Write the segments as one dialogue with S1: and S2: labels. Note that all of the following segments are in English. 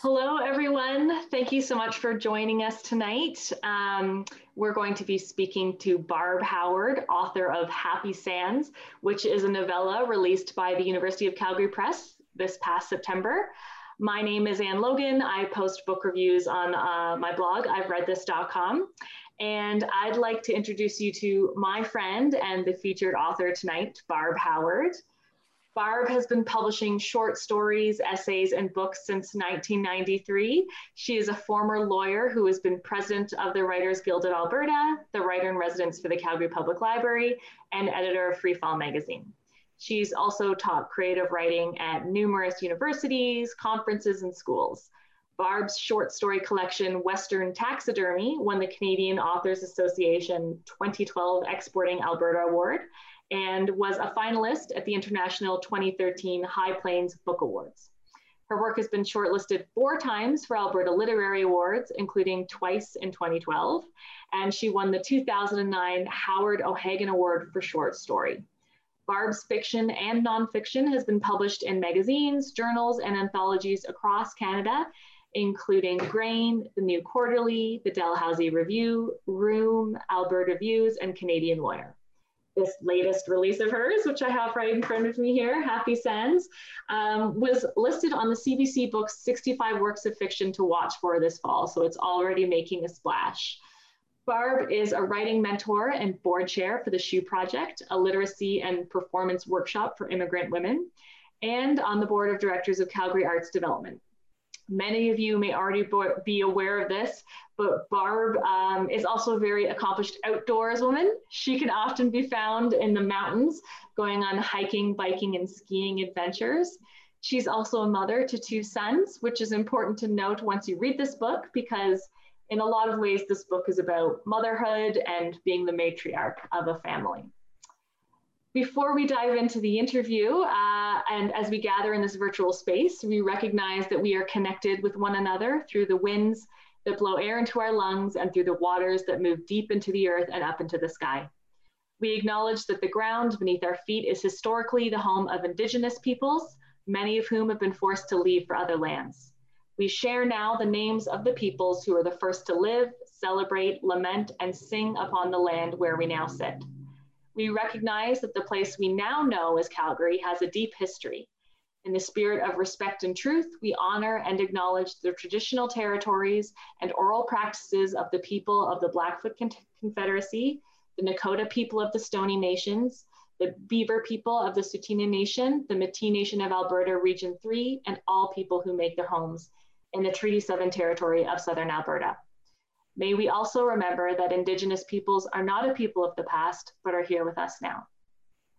S1: Hello, everyone. Thank you so much for joining us tonight. Um, we're going to be speaking to Barb Howard, author of Happy Sands, which is a novella released by the University of Calgary Press this past September. My name is Anne Logan. I post book reviews on uh, my blog, I've. And I'd like to introduce you to my friend and the featured author tonight, Barb Howard. Barb has been publishing short stories, essays, and books since 1993. She is a former lawyer who has been president of the Writers Guild of Alberta, the writer in residence for the Calgary Public Library, and editor of Free Fall magazine. She's also taught creative writing at numerous universities, conferences, and schools. Barb's short story collection, Western Taxidermy, won the Canadian Authors Association 2012 Exporting Alberta Award and was a finalist at the International 2013 High Plains Book Awards. Her work has been shortlisted four times for Alberta Literary Awards, including twice in 2012, and she won the 2009 Howard O'Hagan Award for Short Story. Barb's fiction and nonfiction has been published in magazines, journals, and anthologies across Canada, including Grain, the New Quarterly, the Dalhousie Review, Room, Alberta Views, and Canadian Lawyer this latest release of hers, which I have right in front of me here, Happy Sands, um, was listed on the CBC Books 65 Works of Fiction to Watch for this fall. So it's already making a splash. Barb is a writing mentor and board chair for the Shoe Project, a literacy and performance workshop for immigrant women, and on the board of directors of Calgary Arts Development. Many of you may already be aware of this, but Barb um, is also a very accomplished outdoors woman. She can often be found in the mountains going on hiking, biking, and skiing adventures. She's also a mother to two sons, which is important to note once you read this book because in a lot of ways, this book is about motherhood and being the matriarch of a family. Before we dive into the interview, uh, and as we gather in this virtual space, we recognize that we are connected with one another through the winds that blow air into our lungs and through the waters that move deep into the earth and up into the sky. We acknowledge that the ground beneath our feet is historically the home of Indigenous peoples, many of whom have been forced to leave for other lands. We share now the names of the peoples who are the first to live, celebrate, lament, and sing upon the land where we now sit. We recognize that the place we now know as Calgary has a deep history. In the spirit of respect and truth, we honor and acknowledge the traditional territories and oral practices of the people of the Blackfoot Con Confederacy, the Nakota people of the Stoney Nations, the Beaver people of the Tsuut'ina Nation, the Métis Nation of Alberta Region 3, and all people who make their homes in the Treaty 7 territory of Southern Alberta. May we also remember that Indigenous peoples are not a people of the past, but are here with us now.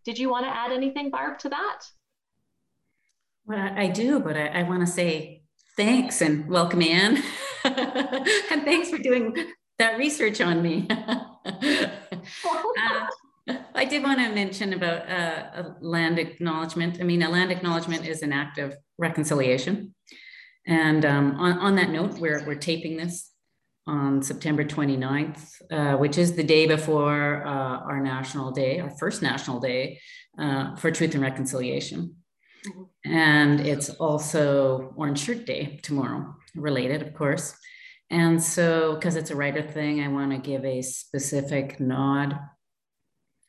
S1: Did you want to add anything, Barb, to that?
S2: Well, I do, but I, I want to say thanks and welcome, Anne. and thanks for doing that research on me. uh, I did want to mention about uh, a land acknowledgement. I mean, a land acknowledgement is an act of reconciliation. And um, on, on that note, we're, we're taping this on September 29th, uh, which is the day before uh, our national day, our first national day uh, for truth and reconciliation. Mm-hmm. And it's also Orange Shirt Day tomorrow, related, of course. And so, because it's a writer thing, I want to give a specific nod.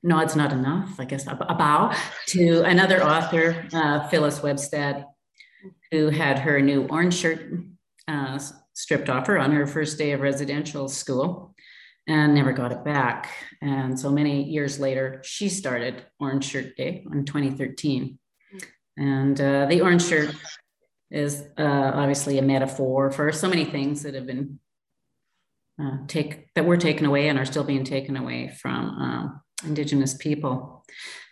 S2: Nod's not enough, I guess, a bow to another author, uh, Phyllis Webstad, who had her new orange shirt uh, stripped off her on her first day of residential school and never got it back. And so many years later, she started Orange Shirt Day in 2013. And uh, the orange shirt is uh, obviously a metaphor for so many things that have been uh, take that were taken away and are still being taken away from um, Indigenous people.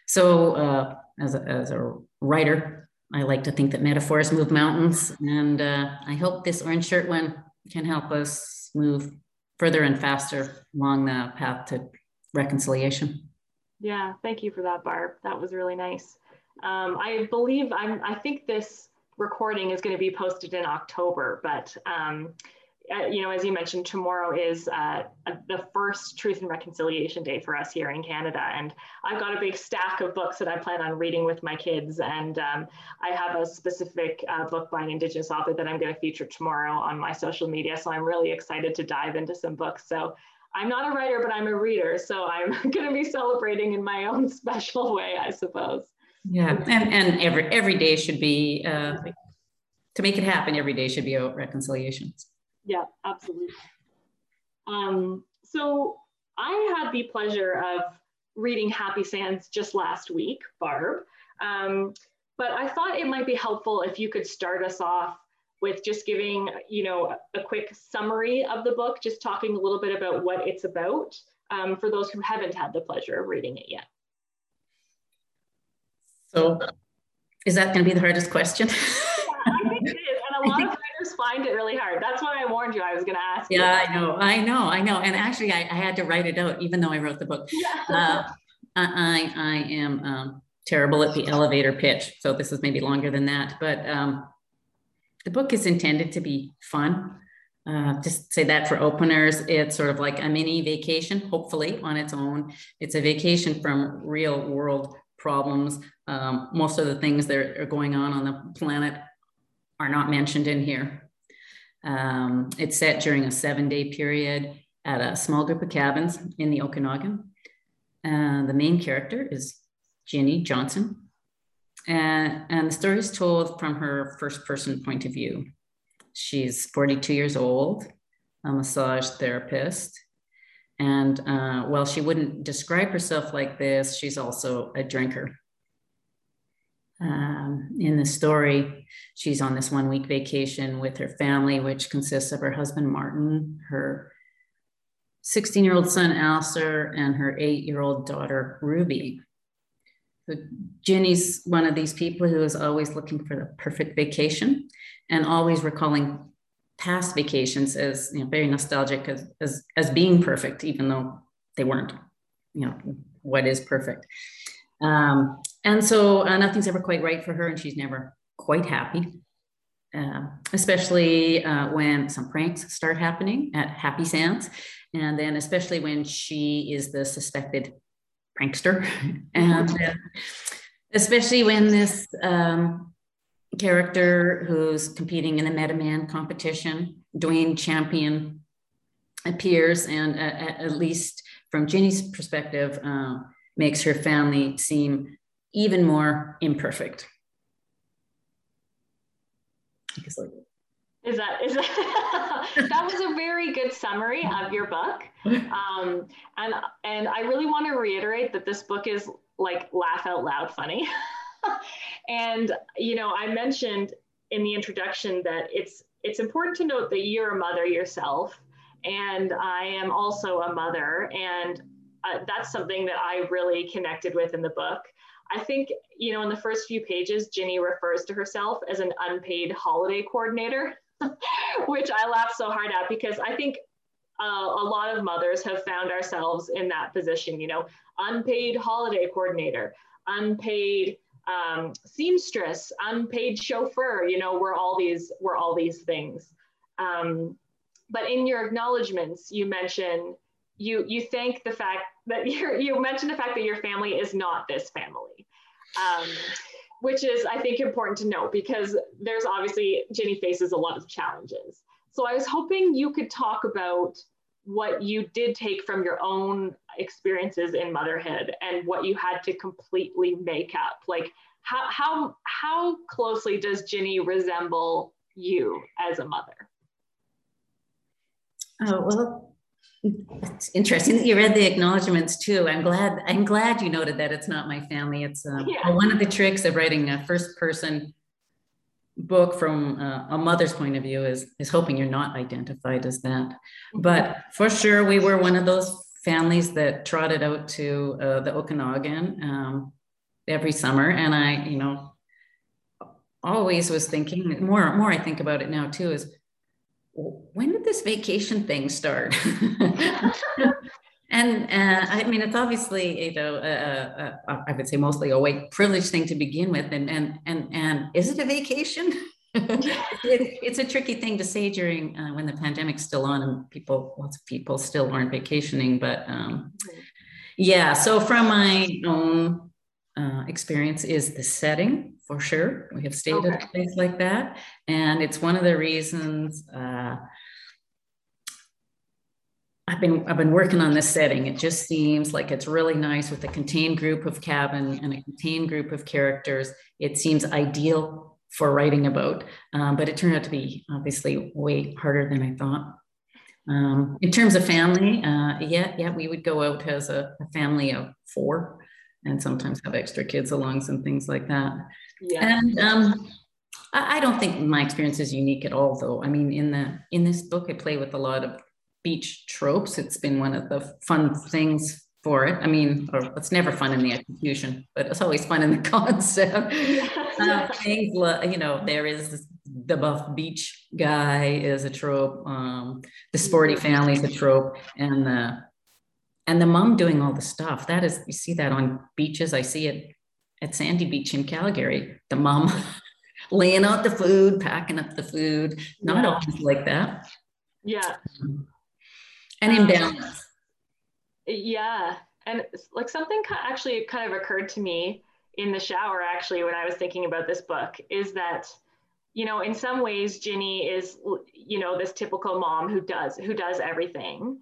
S2: So, uh, as a, as a writer, I like to think that metaphors move mountains, and uh, I hope this orange shirt one can help us move further and faster along the path to reconciliation.
S1: Yeah, thank you for that, Barb. That was really nice. Um, I believe I'm. I think this recording is going to be posted in October, but um, uh, you know, as you mentioned, tomorrow is uh, the first Truth and Reconciliation Day for us here in Canada. And I've got a big stack of books that I plan on reading with my kids. And um, I have a specific uh, book by an Indigenous author that I'm going to feature tomorrow on my social media. So I'm really excited to dive into some books. So I'm not a writer, but I'm a reader. So I'm going to be celebrating in my own special way, I suppose.
S2: Yeah. And, and every, every day should be, uh, to make it happen, every day should be about reconciliations.
S1: Yeah, absolutely. Um, so I had the pleasure of reading Happy Sands just last week, Barb. Um, but I thought it might be helpful if you could start us off with just giving, you know, a quick summary of the book, just talking a little bit about what it's about um, for those who haven't had the pleasure of reading it yet.
S2: So is that going to be the hardest question?
S1: yeah, I think it is. And a lot of find it really hard. That's why I warned you I was going to ask.
S2: Yeah, you. I know, I know, I know. And actually, I, I, had to write it out, even though I wrote the book. Yeah. Uh, I, I am um, terrible at the elevator pitch, so this is maybe longer than that. But um, the book is intended to be fun. Uh, just say that for openers, it's sort of like a mini vacation, hopefully on its own. It's a vacation from real world problems. Um, most of the things that are going on on the planet are not mentioned in here. Um, it's set during a seven day period at a small group of cabins in the Okanagan. Uh, the main character is Ginny Johnson. And, and the story is told from her first person point of view. She's 42 years old, a massage therapist. And uh, while she wouldn't describe herself like this, she's also a drinker um, in the story, she's on this one week vacation with her family, which consists of her husband, Martin, her 16 year old son, Alistair, and her eight year old daughter, Ruby. So Ginny's one of these people who is always looking for the perfect vacation and always recalling past vacations as you know, very nostalgic as, as, as being perfect, even though they weren't, you know, what is perfect. Um, and so uh, nothing's ever quite right for her, and she's never quite happy. Uh, especially uh, when some pranks start happening at Happy Sands, and then especially when she is the suspected prankster, and uh, especially when this um, character who's competing in the Metaman competition, Dwayne Champion, appears, and uh, at least from Ginny's perspective, uh, makes her family seem even more imperfect.
S1: Is that is that that was a very good summary of your book, um, and and I really want to reiterate that this book is like laugh out loud funny, and you know I mentioned in the introduction that it's it's important to note that you're a mother yourself, and I am also a mother, and uh, that's something that I really connected with in the book. I think, you know, in the first few pages, Ginny refers to herself as an unpaid holiday coordinator, which I laugh so hard at because I think uh, a lot of mothers have found ourselves in that position, you know, unpaid holiday coordinator, unpaid um, seamstress, unpaid chauffeur, you know, we're all these, we're all these things. Um, but in your acknowledgments, you mention you you thank the fact that you you mentioned the fact that your family is not this family um, which is i think important to note because there's obviously ginny faces a lot of challenges. So i was hoping you could talk about what you did take from your own experiences in motherhood and what you had to completely make up. Like how how how closely does ginny resemble you as a mother?
S2: Oh well it's interesting that you read the acknowledgments too. I'm glad. I'm glad you noted that it's not my family. It's um, yeah. one of the tricks of writing a first-person book from uh, a mother's point of view is is hoping you're not identified as that. But for sure, we were one of those families that trotted out to uh, the Okanagan um, every summer, and I, you know, always was thinking more. More I think about it now too is when did this vacation thing start? and uh, I mean, it's obviously, you know, uh, uh, I would say mostly a white privilege thing to begin with. And, and, and, and is it a vacation? it, it's a tricky thing to say during uh, when the pandemic's still on and people, lots of people still aren't vacationing. But um, yeah, so from my own uh, experience is the setting for sure. We have stayed okay. at a place like that, and it's one of the reasons. Uh, I've been I've been working on this setting. It just seems like it's really nice with a contained group of cabin and a contained group of characters. It seems ideal for writing about, um, but it turned out to be obviously way harder than I thought. Um, in terms of family, uh, yeah, yeah, we would go out as a, a, family of four, and sometimes have extra kids along, some things like that. Yeah. And um, I, I don't think my experience is unique at all, though. I mean, in the in this book, I play with a lot of beach tropes. It's been one of the fun things for it. I mean, it's never fun in the execution, but it's always fun in the concept. uh, things, you know, there is the buff beach guy is a trope. Um, the sporty family is a trope, and the and the mom doing all the stuff. That is, you see that on beaches. I see it at Sandy Beach in Calgary. The mom laying out the food, packing up the food. Not yeah. always like that.
S1: Yeah.
S2: Um, and in balance.
S1: Yeah. And like something actually kind of occurred to me in the shower, actually, when I was thinking about this book, is that, you know, in some ways, Ginny is, you know, this typical mom who does, who does everything.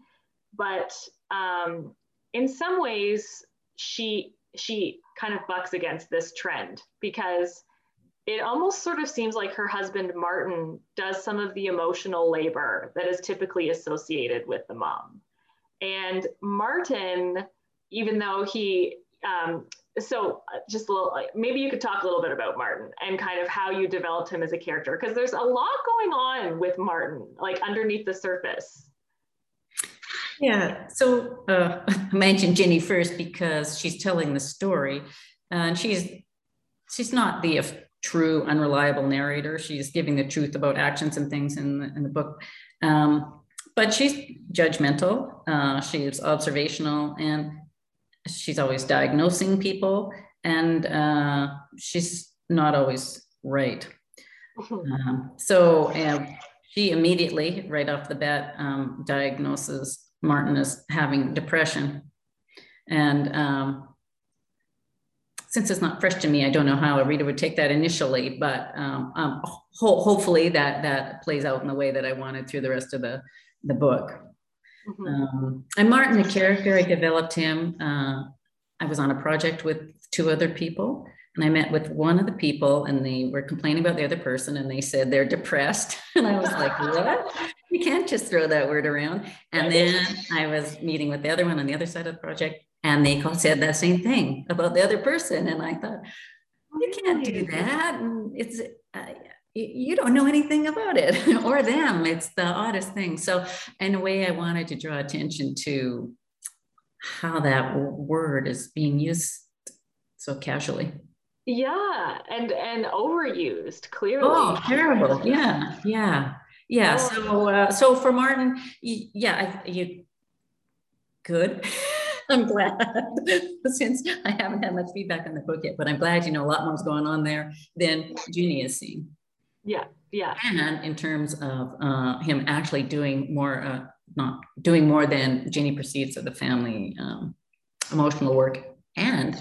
S1: But um, in some ways, she, she kind of bucks against this trend because it almost sort of seems like her husband Martin does some of the emotional labor that is typically associated with the mom. And Martin, even though he, um, so uh, just a little, maybe you could talk a little bit about Martin and kind of how you developed him as a character, because there's a lot going on with Martin, like underneath the surface.
S2: Yeah, so uh, I mentioned Ginny first because she's telling the story, and she's she's not the true, unreliable narrator. She's giving the truth about actions and things in the, in the book. Um, but she's judgmental, uh, she's observational, and she's always diagnosing people, and uh, she's not always right. Um, so uh, she immediately, right off the bat, um, diagnoses Martin as having depression. And um, since it's not fresh to me, I don't know how a reader would take that initially, but um, um, ho- hopefully that that plays out in the way that I wanted through the rest of the the book. Mm-hmm. Um, and Martin, the character, I developed him. Uh, I was on a project with two other people, and I met with one of the people, and they were complaining about the other person, and they said they're depressed, and I was like, "What? You can't just throw that word around." And then I was meeting with the other one on the other side of the project, and they said that same thing about the other person. And I thought, you can't do that. And it's, uh, you don't know anything about it or them. It's the oddest thing. So, in a way, I wanted to draw attention to how that word is being used so casually.
S1: Yeah, and and overused clearly.
S2: Oh, terrible! Yeah, yeah, yeah. Oh. So, uh, so for Martin, yeah, you good. I'm glad since I haven't had much feedback on the book yet, but I'm glad you know a lot more is going on there than Ginny is seeing.
S1: Yeah, yeah.
S2: And in terms of uh, him actually doing more, uh, not doing more than Ginny perceives of the family um, emotional work and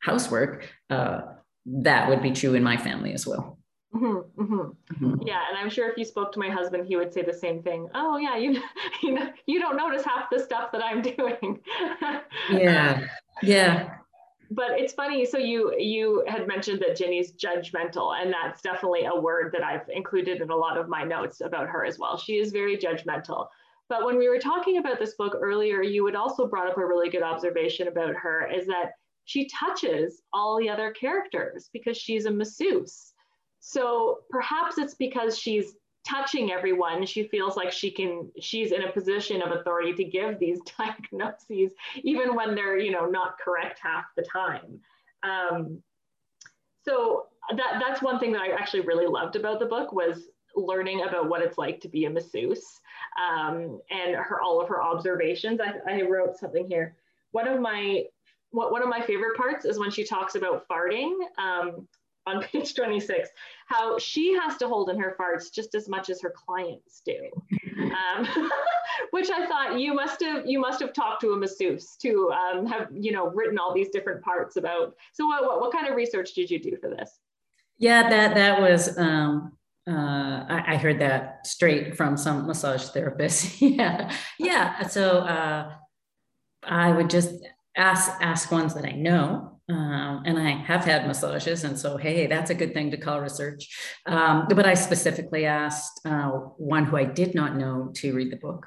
S2: housework, uh, that would be true in my family as well.
S1: Mm-hmm, mm-hmm. Mm-hmm. Yeah, and I'm sure if you spoke to my husband, he would say the same thing. Oh yeah, you you know you don't notice half the stuff that I'm doing.
S2: yeah, yeah.
S1: But it's funny. So you you had mentioned that Ginny's judgmental, and that's definitely a word that I've included in a lot of my notes about her as well. She is very judgmental. But when we were talking about this book earlier, you had also brought up a really good observation about her is that she touches all the other characters because she's a masseuse so perhaps it's because she's touching everyone. She feels like she can she's in a position of authority to give these diagnoses even when they're you know not correct half the time. Um, so that that's one thing that i actually really loved about the book was learning about what it's like to be a masseuse um, and her all of her observations. I, I wrote something here. One of my what, one of my favorite parts is when she talks about farting. Um, on page 26 how she has to hold in her farts just as much as her clients do. Um, which i thought you must have you must have talked to a masseuse to um, have you know written all these different parts about so what, what, what kind of research did you do for this?
S2: Yeah that that was um, uh, I, I, heard that straight from some massage therapist. Yeah yeah so uh, i would just ask ask ones that i know um, and I have had massages, and so hey, that's a good thing to call research. Um, but I specifically asked uh, one who I did not know to read the book.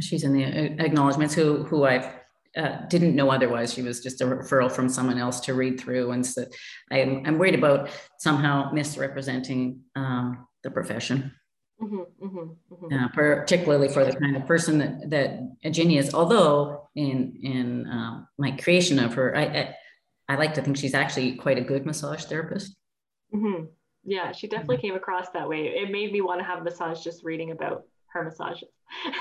S2: She's in the acknowledgments, who who I uh, didn't know otherwise. She was just a referral from someone else to read through, and so I'm, I'm worried about somehow misrepresenting um, the profession. Mm-hmm, mm-hmm, mm-hmm. Uh, particularly for the kind of person that, that Ginny is. Although in in uh, my creation of her, I, I, I like to think she's actually quite a good massage therapist.
S1: Mm-hmm. Yeah, she definitely came across that way. It made me want to have a massage just reading about her massages.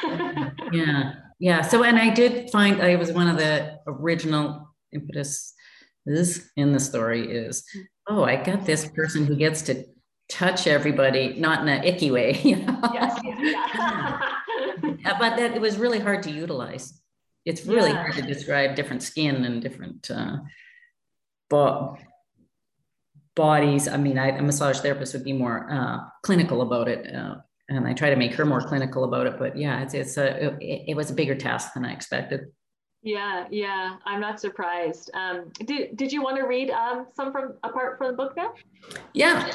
S2: yeah, yeah. So, and I did find I was one of the original impetus in the story is oh i got this person who gets to touch everybody, not in an icky way. You know? Yes, yeah. but that it was really hard to utilize. It's really yeah. hard to describe different skin and different uh, bo- bodies. I mean, I, a massage therapist would be more uh, clinical about it. Uh, and I try to make her more clinical about it. But yeah, it's, it's a, it, it was a bigger task than I expected.
S1: Yeah, yeah, I'm not surprised. Um, did Did you want to read um, some from apart from the book now?
S2: Yeah.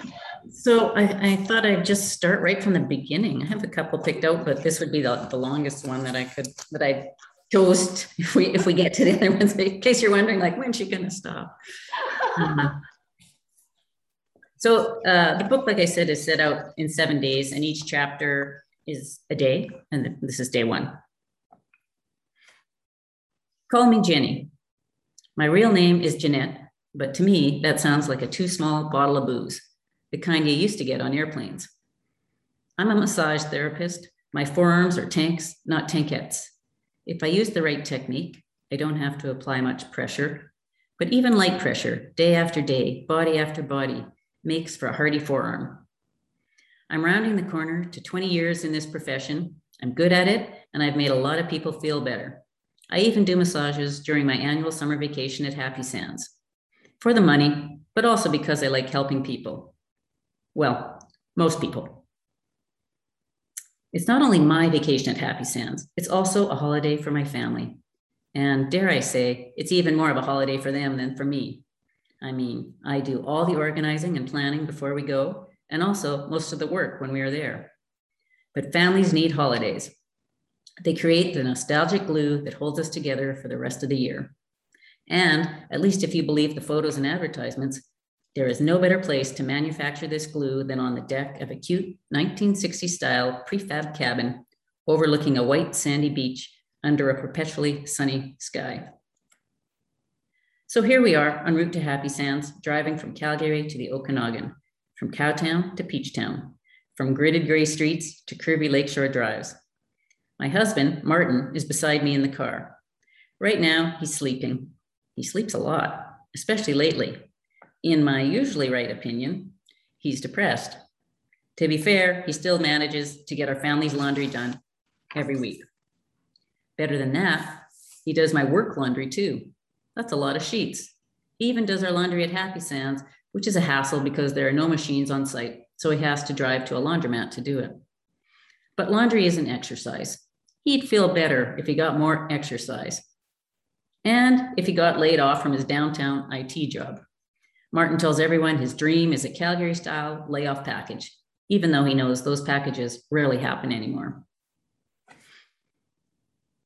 S2: So I, I thought I'd just start right from the beginning. I have a couple picked out, but this would be the, the longest one that I could that I chose if we if we get to the other ones. In case you're wondering, like when's she to stop? Um, so uh, the book, like I said, is set out in seven days, and each chapter is a day, and this is day one. Call me Ginny. My real name is Jeanette, but to me, that sounds like a too small bottle of booze, the kind you used to get on airplanes. I'm a massage therapist. My forearms are tanks, not tankettes. If I use the right technique, I don't have to apply much pressure. But even light pressure, day after day, body after body, makes for a hearty forearm. I'm rounding the corner to 20 years in this profession. I'm good at it, and I've made a lot of people feel better. I even do massages during my annual summer vacation at Happy Sands for the money, but also because I like helping people. Well, most people. It's not only my vacation at Happy Sands, it's also a holiday for my family. And dare I say, it's even more of a holiday for them than for me. I mean, I do all the organizing and planning before we go, and also most of the work when we are there. But families need holidays, they create the nostalgic glue that holds us together for the rest of the year. And, at least if you believe the photos and advertisements, there is no better place to manufacture this glue than on the deck of a cute 1960 style prefab cabin overlooking a white sandy beach under a perpetually sunny sky. So here we are en route to Happy Sands, driving from Calgary to the Okanagan, from Cowtown to Peachtown, from gridded gray streets to curvy lakeshore drives. My husband, Martin, is beside me in the car. Right now, he's sleeping. He sleeps a lot, especially lately. In my usually right opinion, he's depressed. To be fair, he still manages to get our family's laundry done every week. Better than that, he does my work laundry too. That's a lot of sheets. He even does our laundry at Happy Sands, which is a hassle because there are no machines on site, so he has to drive to a laundromat to do it. But laundry is an exercise. He'd feel better if he got more exercise and if he got laid off from his downtown IT job. Martin tells everyone his dream is a Calgary style layoff package, even though he knows those packages rarely happen anymore.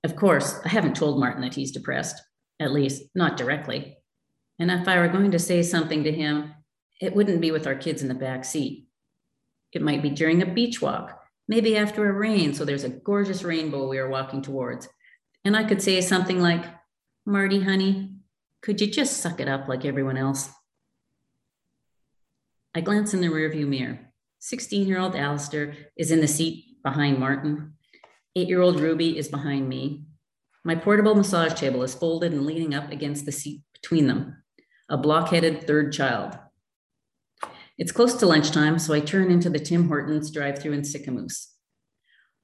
S2: Of course, I haven't told Martin that he's depressed, at least not directly. And if I were going to say something to him, it wouldn't be with our kids in the back seat. It might be during a beach walk maybe after a rain. So there's a gorgeous rainbow we are walking towards. And I could say something like, Marty, honey, could you just suck it up like everyone else? I glance in the rearview mirror. 16 year old Alistair is in the seat behind Martin. Eight year old Ruby is behind me. My portable massage table is folded and leaning up against the seat between them, a blockheaded third child. It's close to lunchtime, so I turn into the Tim Hortons drive through in Sicamous.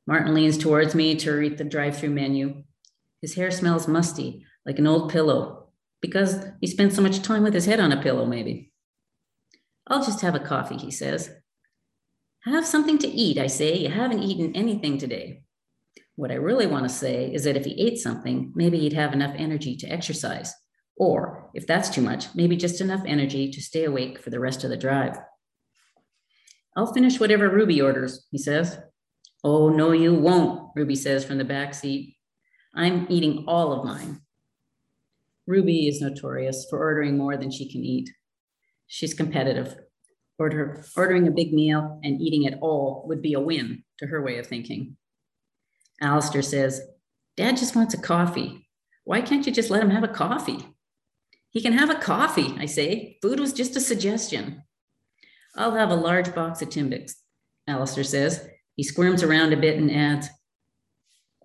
S2: Martin leans towards me to read the drive through menu. His hair smells musty, like an old pillow, because he spent so much time with his head on a pillow, maybe. I'll just have a coffee, he says. Have something to eat, I say. You haven't eaten anything today. What I really want to say is that if he ate something, maybe he'd have enough energy to exercise. Or if that's too much, maybe just enough energy to stay awake for the rest of the drive. I'll finish whatever Ruby orders, he says. Oh, no, you won't, Ruby says from the back seat. I'm eating all of mine. Ruby is notorious for ordering more than she can eat. She's competitive. Order, ordering a big meal and eating it all would be a win to her way of thinking. Alistair says, Dad just wants a coffee. Why can't you just let him have a coffee? He can have a coffee, I say. Food was just a suggestion. I'll have a large box of Timbits, Alistair says. He squirms around a bit and adds,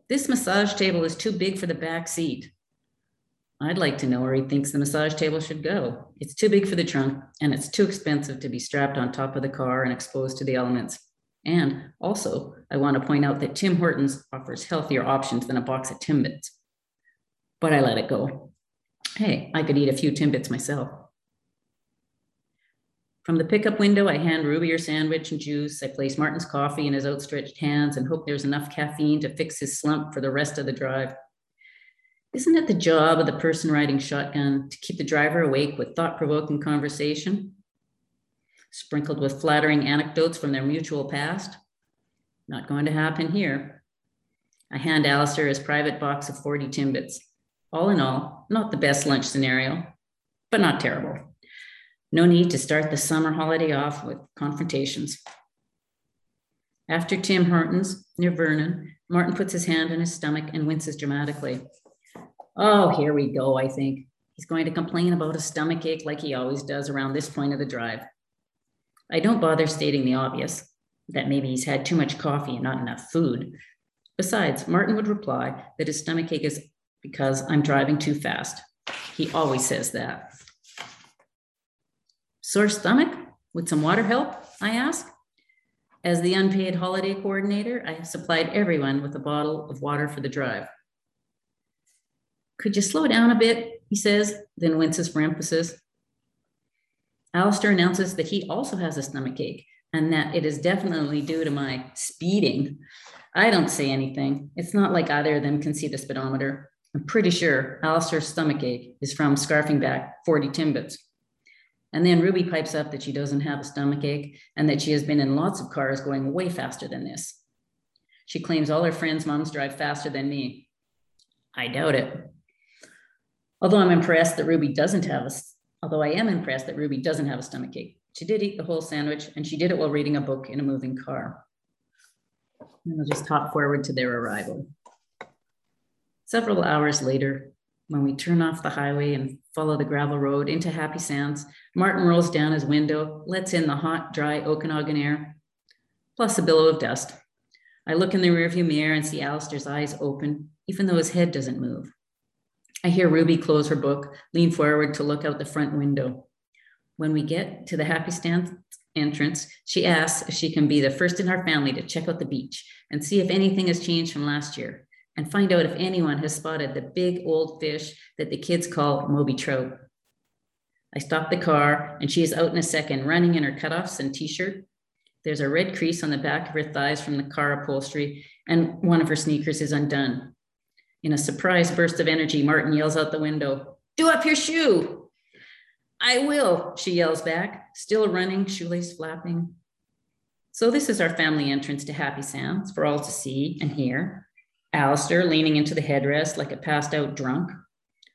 S2: This massage table is too big for the back seat. I'd like to know where he thinks the massage table should go. It's too big for the trunk, and it's too expensive to be strapped on top of the car and exposed to the elements. And also, I want to point out that Tim Hortons offers healthier options than a box of Timbits. But I let it go. Hey, I could eat a few Timbits myself. From the pickup window, I hand Ruby her sandwich and juice. I place Martin's coffee in his outstretched hands and hope there's enough caffeine to fix his slump for the rest of the drive. Isn't it the job of the person riding shotgun to keep the driver awake with thought provoking conversation, sprinkled with flattering anecdotes from their mutual past? Not going to happen here. I hand Alistair his private box of 40 Timbits. All in all, not the best lunch scenario, but not terrible. No need to start the summer holiday off with confrontations. After Tim Hortons near Vernon, Martin puts his hand on his stomach and winces dramatically. Oh, here we go, I think. He's going to complain about a stomach ache like he always does around this point of the drive. I don't bother stating the obvious that maybe he's had too much coffee and not enough food. Besides, Martin would reply that his stomach ache is because I'm driving too fast. He always says that. Sore stomach? Would some water help? I ask. As the unpaid holiday coordinator, I have supplied everyone with a bottle of water for the drive. Could you slow down a bit? He says, then winces for emphasis. Alistair announces that he also has a stomach ache and that it is definitely due to my speeding. I don't say anything. It's not like either of them can see the speedometer. I'm pretty sure Alistair's stomach ache is from scarfing back 40 Timbits. And then Ruby pipes up that she doesn't have a stomach ache and that she has been in lots of cars going way faster than this. She claims all her friends' moms drive faster than me. I doubt it. Although I'm impressed that Ruby doesn't have a, although I am impressed that Ruby doesn't have a stomach ache. She did eat the whole sandwich and she did it while reading a book in a moving car. And we'll just hop forward to their arrival. Several hours later, when we turn off the highway and follow the gravel road into Happy Sands, Martin rolls down his window, lets in the hot, dry Okanagan air, plus a billow of dust. I look in the rearview mirror and see Alistair's eyes open, even though his head doesn't move. I hear Ruby close her book, lean forward to look out the front window. When we get to the Happy Sands entrance, she asks if she can be the first in our family to check out the beach and see if anything has changed from last year and find out if anyone has spotted the big old fish that the kids call Moby trout. I stop the car and she is out in a second, running in her cutoffs and t shirt. There's a red crease on the back of her thighs from the car upholstery, and one of her sneakers is undone. In a surprise burst of energy, Martin yells out the window, Do up your shoe. I will, she yells back, still running, shoelace flapping. So, this is our family entrance to Happy Sands for all to see and hear. Alistair leaning into the headrest like a passed out drunk.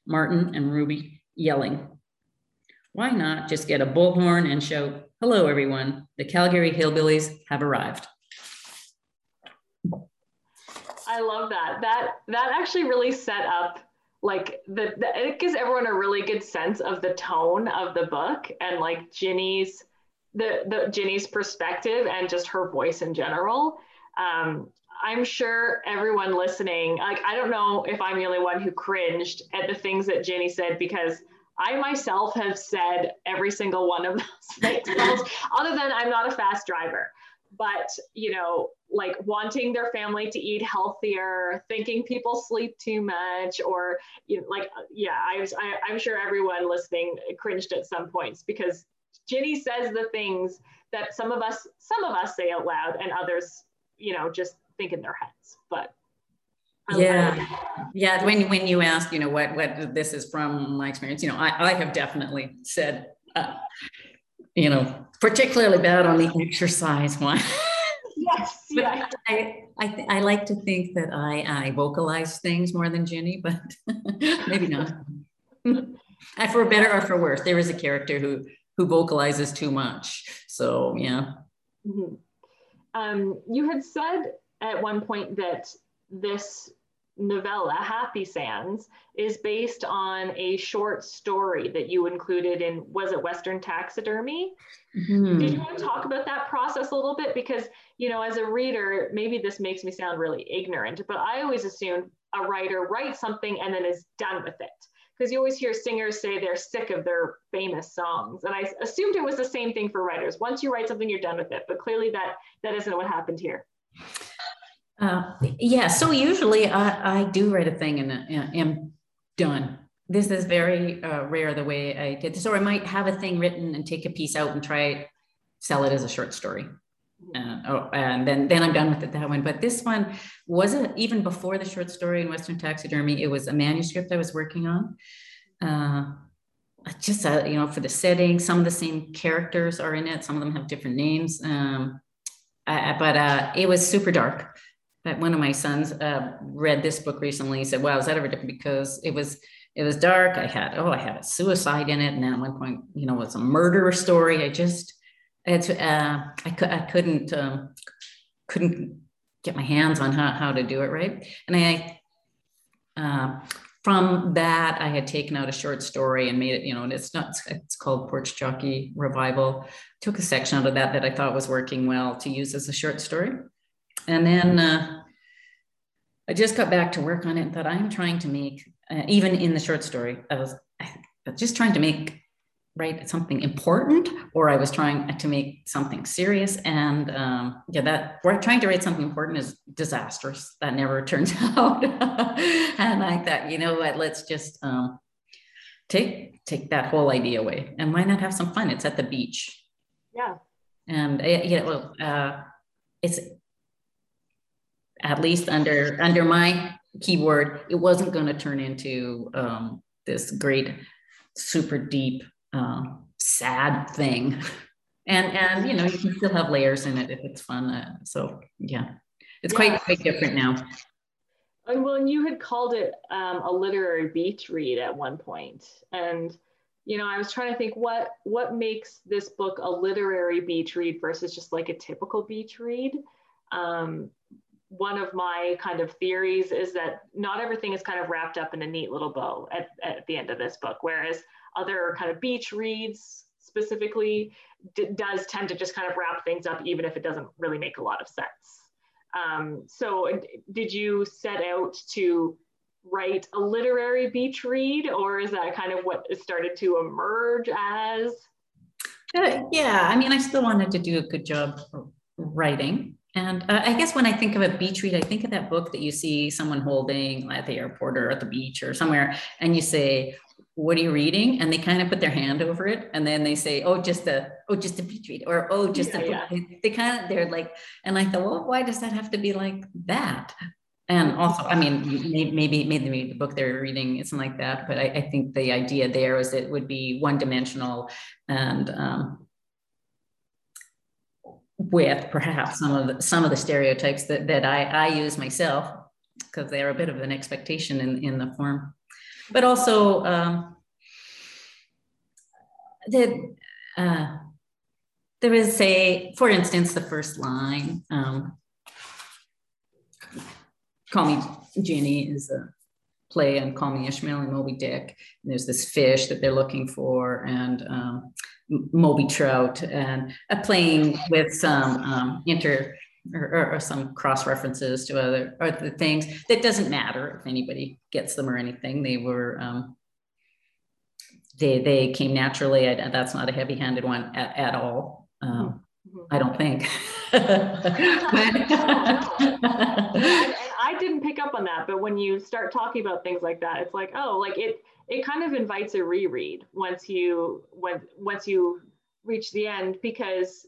S2: Martin and Ruby yelling. Why not just get a bullhorn and shout, Hello, everyone. The Calgary Hillbillies have arrived.
S1: I love that. That that actually really set up like the, the, it gives everyone a really good sense of the tone of the book and like Ginny's the the Ginny's perspective and just her voice in general. Um, I'm sure everyone listening, like I don't know if I'm the only one who cringed at the things that Ginny said because I myself have said every single one of those things, other than I'm not a fast driver. But, you know, like wanting their family to eat healthier, thinking people sleep too much, or, you know, like, yeah, I, I, I'm sure everyone listening cringed at some points because Ginny says the things that some of us, some of us say out loud and others, you know, just think in their heads. But
S2: yeah yeah when when you ask you know what what this is from my experience you know i, I have definitely said uh, you know particularly bad on the exercise one
S1: yes yeah.
S2: I, I i like to think that i i vocalize things more than ginny but maybe not for better or for worse there is a character who who vocalizes too much so yeah
S1: mm-hmm. um, you had said at one point that this novella, Happy Sands, is based on a short story that you included in, was it Western Taxidermy? Mm-hmm. Did you want to talk about that process a little bit? Because, you know, as a reader, maybe this makes me sound really ignorant, but I always assumed a writer writes something and then is done with it. Because you always hear singers say they're sick of their famous songs. And I assumed it was the same thing for writers. Once you write something, you're done with it. But clearly that that isn't what happened here.
S2: Uh, yeah, so usually I, I do write a thing and, and am done. This is very uh, rare the way I did this, or I might have a thing written and take a piece out and try sell it as a short story. Uh, oh, and then then I'm done with it that one. But this one wasn't even before the short story in Western Taxidermy. It was a manuscript I was working on. Uh, just uh, you know, for the setting, some of the same characters are in it. Some of them have different names. Um, I, but uh, it was super dark one of my sons uh, read this book recently. He said, "Wow, is that ever different?" Because it was it was dark. I had oh, I had a suicide in it, and then at one point, you know, it was a murder story. I just it's uh, I could I couldn't um, couldn't get my hands on how how to do it right, and I. Uh, from that, I had taken out a short story and made it, you know, and it's not, it's called Porch Jockey Revival. Took a section out of that that I thought was working well to use as a short story. And then uh, I just got back to work on it and thought I'm trying to make, uh, even in the short story, I was, just trying to make write something important or I was trying to make something serious. And um, yeah, that we're trying to write something important is disastrous. That never turns out. and I thought, you know what, let's just um, take take that whole idea away. And why not have some fun? It's at the beach.
S1: Yeah.
S2: And uh, yeah, well, uh, it's at least under under my keyword, it wasn't going to turn into um, this great, super deep, um, sad thing. And and you know you can still have layers in it if it's fun. Uh, so yeah, it's yeah. quite quite different now.
S1: And well, and you had called it um, a literary beach read at one point, and you know I was trying to think what what makes this book a literary beach read versus just like a typical beach read. Um, one of my kind of theories is that not everything is kind of wrapped up in a neat little bow at, at the end of this book, whereas other kind of beach reads specifically d- does tend to just kind of wrap things up, even if it doesn't really make a lot of sense. Um, so, did you set out to write a literary beach read, or is that kind of what started to emerge as?
S2: Uh, yeah, I mean, I still wanted to do a good job writing. And uh, I guess when I think of a beach read, I think of that book that you see someone holding at the airport or at the beach or somewhere, and you say, "What are you reading?" And they kind of put their hand over it, and then they say, "Oh, just a oh, just a beach read," or "Oh, just yeah, a." Yeah. They, they kind of they're like, and I thought, well, why does that have to be like that? And also, I mean, maybe maybe the book they're reading isn't like that, but I, I think the idea there is it would be one dimensional and um, with perhaps some of the, some of the stereotypes that, that I, I use myself because they're a bit of an expectation in, in the form. But also um, the, uh, there is a, for instance, the first line, um, call me Ginny is a play and call me Ishmael and Moby Dick. And there's this fish that they're looking for and um, Moby Trout and playing with some um, inter or, or, some cross references to other other things. That doesn't matter if anybody gets them or anything. They were um, they they came naturally. I, that's not a heavy-handed one at, at all. Um, mm-hmm. I don't think.
S1: I didn't pick up on that, but when you start talking about things like that, it's like, oh, like it it kind of invites a reread once you when once you reach the end because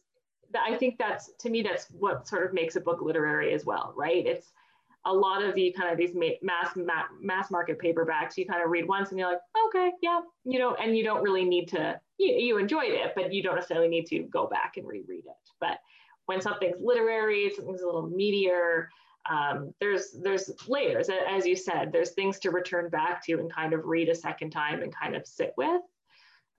S1: I think that's to me that's what sort of makes a book literary as well, right? It's a lot of the kind of these mass mass market paperbacks you kind of read once and you're like okay yeah you know and you don't really need to you, you enjoyed it but you don't necessarily need to go back and reread it but when something's literary something's a little meatier um, there's there's layers as you said there's things to return back to and kind of read a second time and kind of sit with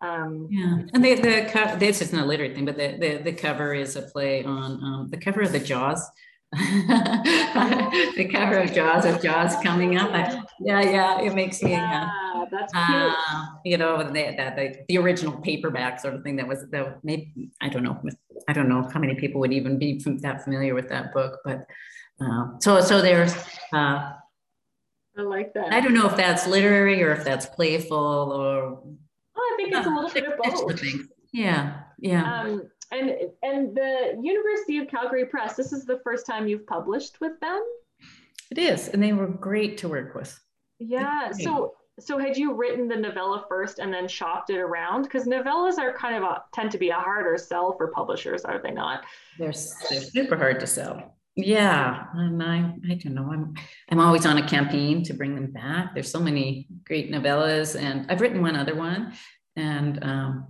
S2: um, yeah, and the the co- this isn't a literary thing, but the, the the cover is a play on um, the cover of the Jaws. the cover of Jaws of Jaws coming up. I, yeah, yeah, it makes me.
S1: Yeah, uh, that's cute. Uh,
S2: you know, the, the, the, the original paperback sort of thing that was that maybe I don't know I don't know how many people would even be that familiar with that book, but uh, so so there's. Uh,
S1: I like that.
S2: I don't know if that's literary or if that's playful or
S1: I think it's a little bit of both.
S2: Yeah, yeah. Um,
S1: and and the University of Calgary Press. This is the first time you've published with them.
S2: It is, and they were great to work with.
S1: Yeah. So so had you written the novella first and then shopped it around? Because novellas are kind of a, tend to be a harder sell for publishers, are they not?
S2: They're, they're super hard to sell. Yeah, and I I don't know. I'm I'm always on a campaign to bring them back. There's so many great novellas, and I've written one other one, and um,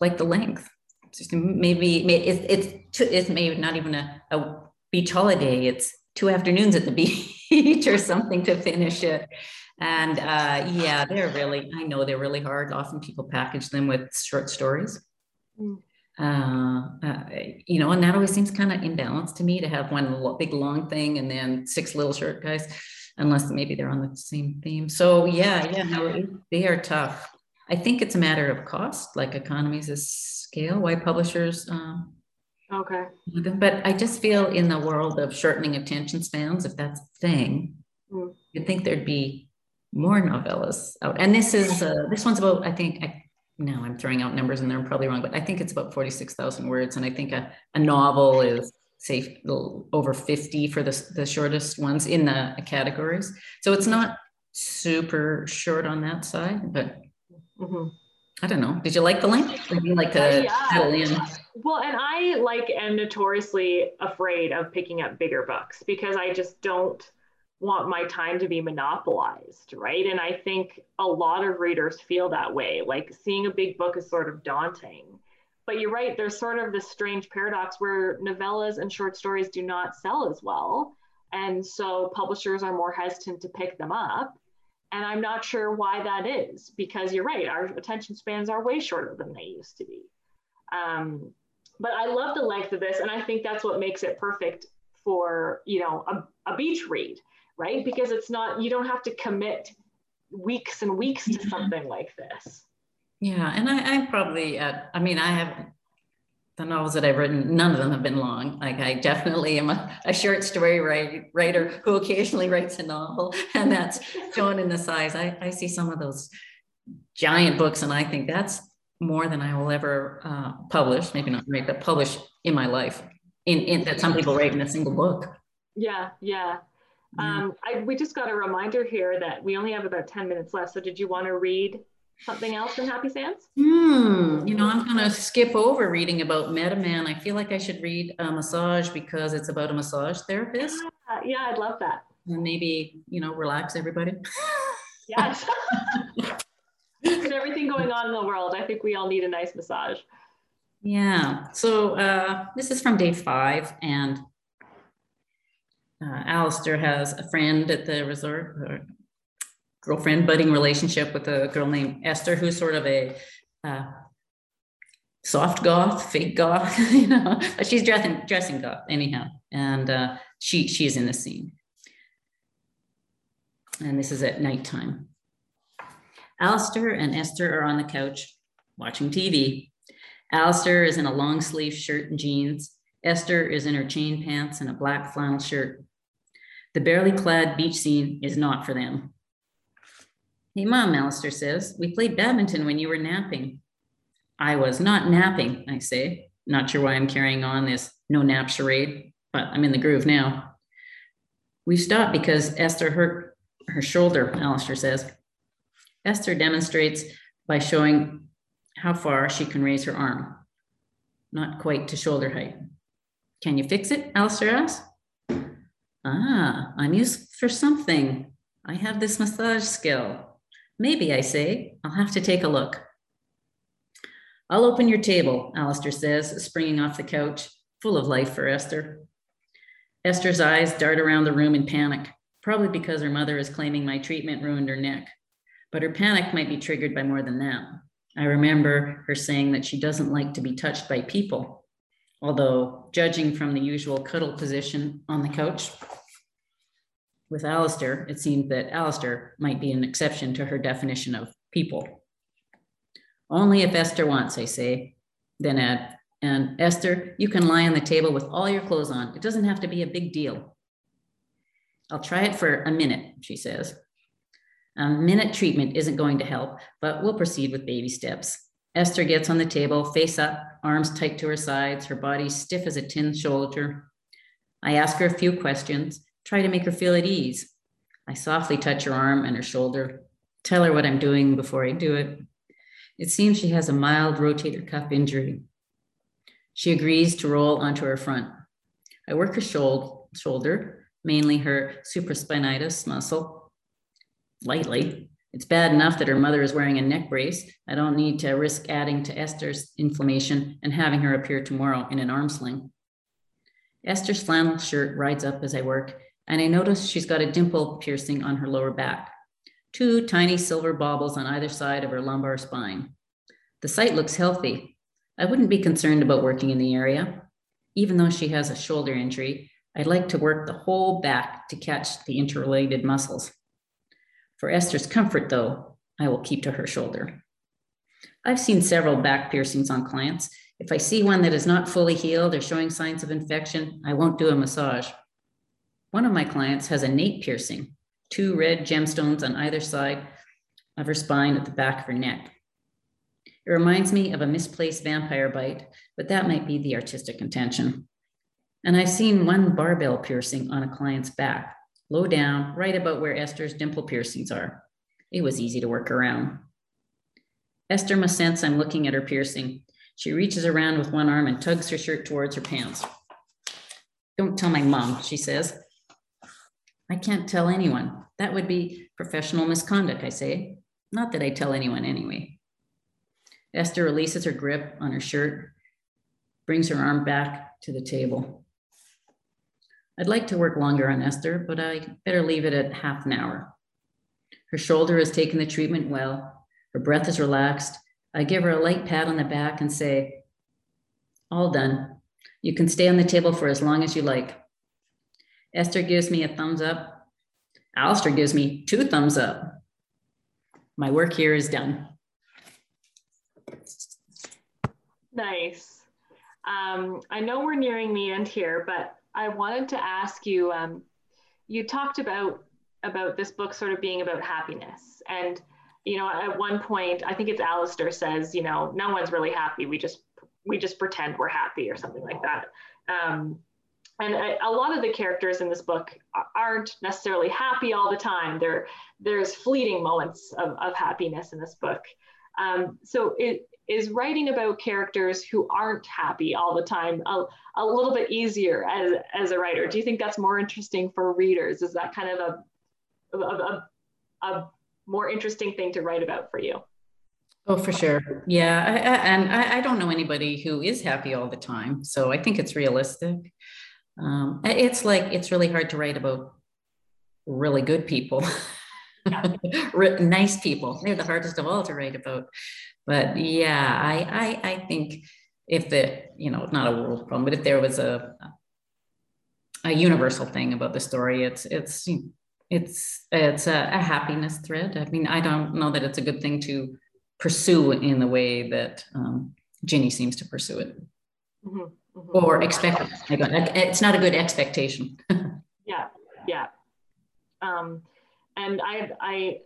S2: like the length. Just maybe it's it's it's maybe not even a, a beach holiday. It's two afternoons at the beach or something to finish it. And uh, yeah, they're really I know they're really hard. Often people package them with short stories. Mm uh, uh, you know, and that always seems kind of imbalanced to me to have one big long thing and then six little short guys, unless maybe they're on the same theme. So yeah, yeah, no, they are tough. I think it's a matter of cost, like economies of scale. Why publishers? Um,
S1: okay.
S2: But I just feel in the world of shortening attention spans, if that's a thing, mm. you'd think there'd be more novellas out. And this is uh, this one's about I think I now I'm throwing out numbers and they're probably wrong, but I think it's about 46,000 words. And I think a, a novel is say over 50 for the, the shortest ones in the categories. So it's not super short on that side, but mm-hmm. I don't know. Did you like the length? Or do you like to
S1: yeah. in? Well, and I like am notoriously afraid of picking up bigger books because I just don't want my time to be monopolized, right? And I think a lot of readers feel that way. Like seeing a big book is sort of daunting. But you're right, there's sort of this strange paradox where novellas and short stories do not sell as well. And so publishers are more hesitant to pick them up. And I'm not sure why that is, because you're right, our attention spans are way shorter than they used to be. Um, but I love the length of this, and I think that's what makes it perfect for you know a, a beach read right? Because it's not, you don't have to commit weeks and weeks to something like this.
S2: Yeah. And I, I'm probably, uh, I mean, I have the novels that I've written, none of them have been long. Like I definitely am a, a short story write, writer who occasionally writes a novel, and that's shown in the size. I, I see some of those giant books, and I think that's more than I will ever uh, publish. Maybe not write, but publish in my life. In, in that some people write in a single book.
S1: Yeah, yeah. Um, I, we just got a reminder here that we only have about 10 minutes left. So did you want to read something else from Happy Sands?
S2: Hmm. You know, I'm going to skip over reading about MetaMan. I feel like I should read a massage because it's about a massage therapist.
S1: Yeah, yeah I'd love that.
S2: And maybe, you know, relax everybody.
S1: Yes. With everything going on in the world, I think we all need a nice massage.
S2: Yeah. So uh, this is from day five. And uh, Alistair has a friend at the resort, a girlfriend budding relationship with a girl named Esther, who's sort of a uh, soft goth, fake goth, you know, but she's dressing dressing goth anyhow, and uh, she she's in the scene. And this is at nighttime. Alistair and Esther are on the couch watching TV. Alistair is in a long sleeve shirt and jeans. Esther is in her chain pants and a black flannel shirt. The barely clad beach scene is not for them. Hey, Mom, Alistair says, we played badminton when you were napping. I was not napping, I say. Not sure why I'm carrying on this no nap charade, but I'm in the groove now. We stopped because Esther hurt her shoulder, Alistair says. Esther demonstrates by showing how far she can raise her arm, not quite to shoulder height. Can you fix it? Alistair asks. Ah, I'm used for something. I have this massage skill. Maybe, I say. I'll have to take a look. I'll open your table, Alistair says, springing off the couch, full of life for Esther. Esther's eyes dart around the room in panic, probably because her mother is claiming my treatment ruined her neck. But her panic might be triggered by more than that. I remember her saying that she doesn't like to be touched by people, although, judging from the usual cuddle position on the couch, with Alistair, it seemed that Alistair might be an exception to her definition of people. Only if Esther wants, I say. Then add, and Esther, you can lie on the table with all your clothes on. It doesn't have to be a big deal. I'll try it for a minute, she says. A minute treatment isn't going to help, but we'll proceed with baby steps. Esther gets on the table, face up, arms tight to her sides, her body stiff as a tin shoulder. I ask her a few questions, try to make her feel at ease. I softly touch her arm and her shoulder, tell her what I'm doing before I do it. It seems she has a mild rotator cuff injury. She agrees to roll onto her front. I work her shoulder, mainly her supraspinatus muscle, lightly. It's bad enough that her mother is wearing a neck brace. I don't need to risk adding to Esther's inflammation and having her appear tomorrow in an arm sling. Esther's flannel shirt rides up as I work, and I notice she's got a dimple piercing on her lower back two tiny silver baubles on either side of her lumbar spine. The site looks healthy. I wouldn't be concerned about working in the area. Even though she has a shoulder injury, I'd like to work the whole back to catch the interrelated muscles. For Esther's comfort, though, I will keep to her shoulder. I've seen several back piercings on clients. If I see one that is not fully healed or showing signs of infection, I won't do a massage. One of my clients has a nape piercing, two red gemstones on either side of her spine at the back of her neck. It reminds me of a misplaced vampire bite, but that might be the artistic intention. And I've seen one barbell piercing on a client's back, low down, right about where Esther's dimple piercings are. It was easy to work around. Esther must sense I'm looking at her piercing. She reaches around with one arm and tugs her shirt towards her pants. Don't tell my mom, she says. I can't tell anyone. That would be professional misconduct, I say. Not that I tell anyone anyway. Esther releases her grip on her shirt, brings her arm back to the table. I'd like to work longer on Esther, but I better leave it at half an hour. Her shoulder has taken the treatment well. Her breath is relaxed. I give her a light pat on the back and say, All done. You can stay on the table for as long as you like. Esther gives me a thumbs up. Alistair gives me two thumbs up. My work here is done.
S1: Nice. Um, I know we're nearing the end here, but I wanted to ask you. Um, you talked about about this book sort of being about happiness, and you know, at one point, I think it's Alistair says, you know, no one's really happy. We just we just pretend we're happy or something like that. Um, and a, lot of the characters in this book aren't necessarily happy all the time. There, there's fleeting moments of, of happiness in this book. Um, so it is writing about characters who aren't happy all the time a, a little bit easier as, as a writer. Do you think that's more interesting for readers? Is that kind of a, a, a, a more interesting thing to write about for you?
S2: Oh, for sure. Yeah. I, I, and I, I don't know anybody who is happy all the time. So I think it's realistic. Um, it's like it's really hard to write about really good people, nice people. They're the hardest of all to write about. But yeah, I, I I think if the you know not a world problem, but if there was a a universal thing about the story, it's it's it's it's a, a happiness thread. I mean, I don't know that it's a good thing to pursue in the way that um, Ginny seems to pursue it. Mm-hmm mm-hmm. or expect it's not a good expectation
S1: yeah yeah um, and i i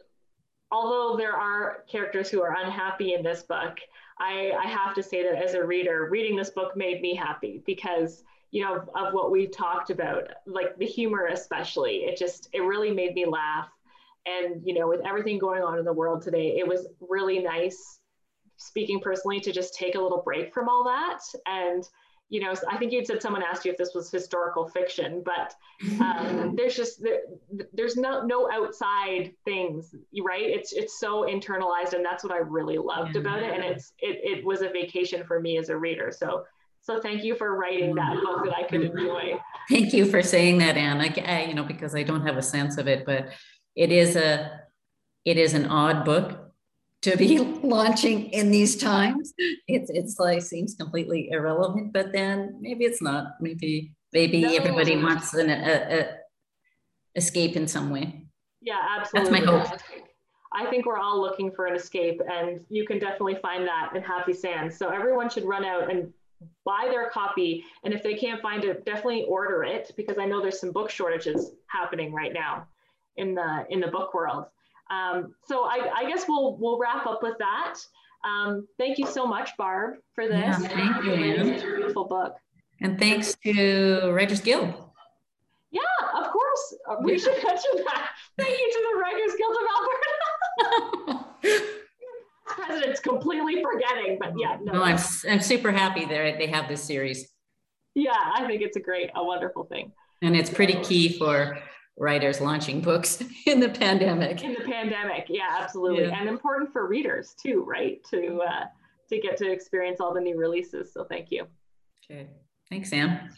S1: although there are characters who are unhappy in this book, I, I have to say that as a reader, reading this book made me happy because you know of, of what we talked about, like the humor especially. It just it really made me laugh, and you know with everything going on in the world today, it was really nice speaking personally to just take a little break from all that and you know i think you'd said someone asked you if this was historical fiction but um, there's just there, there's no no outside things right? It's it's so internalized and that's what i really loved yeah. about it and it's it, it was a vacation for me as a reader. So so thank you for writing that book that i could enjoy.
S2: Thank you for saying that anne. I, I you know because i don't have a sense of it but it is a it is an odd book to be launching in these times. It's it's like seems completely irrelevant, but then maybe it's not. Maybe maybe no. everybody wants an a, a escape in some way.
S1: Yeah, absolutely.
S2: That's my hope.
S1: I think we're all looking for an escape, and you can definitely find that in Happy Sands. So everyone should run out and buy their copy, and if they can't find it, definitely order it because I know there's some book shortages happening right now in the in the book world. Um, so I, I, guess we'll we'll wrap up with that. Um, thank you so much, Barb, for this.
S2: Yeah, thank you.
S1: It's a beautiful book.
S2: And thanks to Writers Guild.
S1: Yeah, of course. We should mention that. Thank you to the Writers Guild of Alberta. President's completely forgetting, but yeah.
S2: No, no I'm, I'm super happy that they have this series.
S1: Yeah, I think it's a great, a wonderful thing.
S2: And it's pretty key for writers launching books in the pandemic.
S1: In the pandemic, yeah, absolutely, yeah. and important for readers too, right? To uh, to get to experience all the new releases. So thank you.
S2: Okay, thanks, Sam.